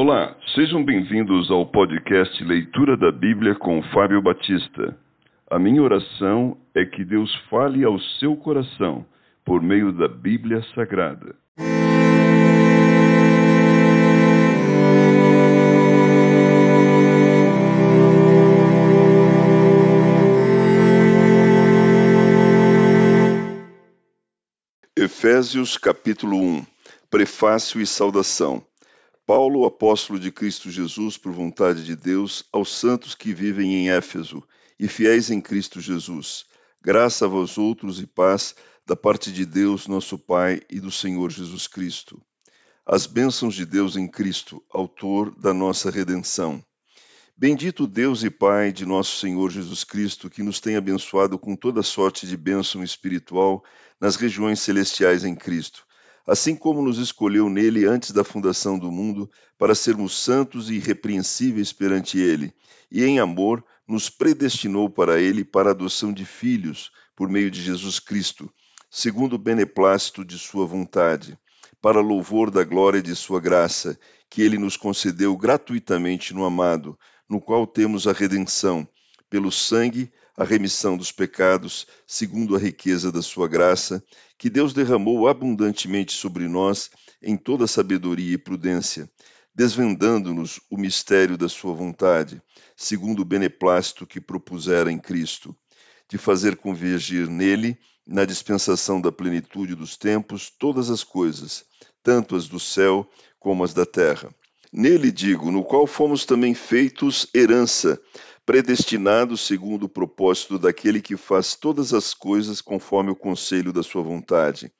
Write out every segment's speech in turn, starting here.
Olá, sejam bem-vindos ao podcast Leitura da Bíblia com Fábio Batista. A minha oração é que Deus fale ao seu coração por meio da Bíblia Sagrada. Efésios capítulo 1 Prefácio e saudação. Paulo, apóstolo de Cristo Jesus, por vontade de Deus, aos santos que vivem em Éfeso e fiéis em Cristo Jesus. Graça a vós outros e paz da parte de Deus, nosso Pai, e do Senhor Jesus Cristo. As bênçãos de Deus em Cristo, autor da nossa redenção. Bendito Deus e Pai de nosso Senhor Jesus Cristo, que nos tem abençoado com toda sorte de bênção espiritual nas regiões celestiais em Cristo assim como nos escolheu nele antes da fundação do mundo, para sermos santos e irrepreensíveis perante ele, e em amor nos predestinou para ele para a adoção de filhos por meio de Jesus Cristo, segundo o beneplácito de sua vontade, para louvor da glória de sua graça, que ele nos concedeu gratuitamente no amado, no qual temos a redenção, pelo sangue, a remissão dos pecados, segundo a riqueza da sua graça, que Deus derramou abundantemente sobre nós em toda sabedoria e prudência, desvendando-nos o mistério da sua vontade, segundo o beneplácito que propusera em Cristo, de fazer convergir nele, na dispensação da plenitude dos tempos, todas as coisas, tanto as do céu como as da terra. Nele digo, no qual fomos também feitos herança, predestinados segundo o propósito daquele que faz todas as coisas conforme o conselho da sua vontade,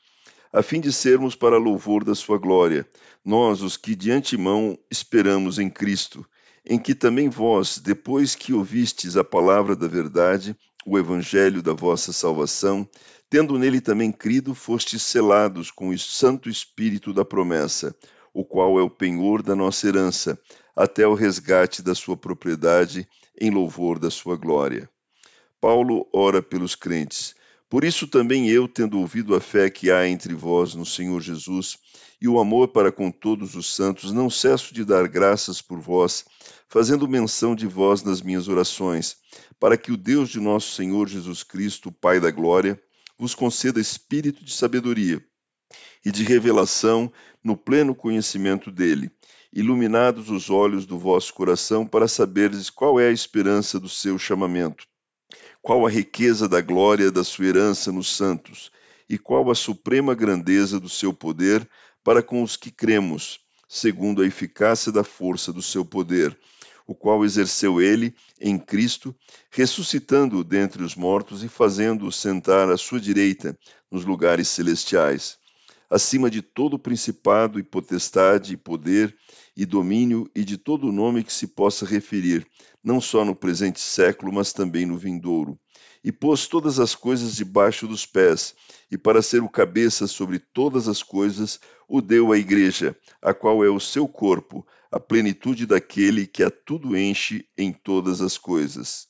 a fim de sermos para louvor da sua glória, nós os que de antemão esperamos em Cristo, em que também vós, depois que ouvistes a palavra da verdade, o evangelho da vossa salvação, tendo nele também crido, fostes selados com o Santo Espírito da promessa, o qual é o penhor da nossa herança, até o resgate da sua propriedade em louvor da sua glória. Paulo ora pelos crentes. Por isso também eu, tendo ouvido a fé que há entre vós no Senhor Jesus e o amor para com todos os santos, não cesso de dar graças por vós, fazendo menção de vós nas minhas orações, para que o Deus de nosso Senhor Jesus Cristo, Pai da glória, vos conceda espírito de sabedoria e de revelação no pleno conhecimento dele iluminados os olhos do vosso coração para saberdes qual é a esperança do seu chamamento, qual a riqueza da glória da sua herança nos santos, e qual a suprema grandeza do seu poder para com os que cremos, segundo a eficácia da força do seu poder, o qual exerceu ele em Cristo, ressuscitando-o dentre os mortos e fazendo-o sentar à sua direita nos lugares celestiais acima de todo principado e potestade e poder e domínio e de todo nome que se possa referir, não só no presente século, mas também no vindouro. E pôs todas as coisas debaixo dos pés, e para ser o cabeça sobre todas as coisas, o deu à Igreja, a qual é o seu corpo, a plenitude daquele que a tudo enche em todas as coisas.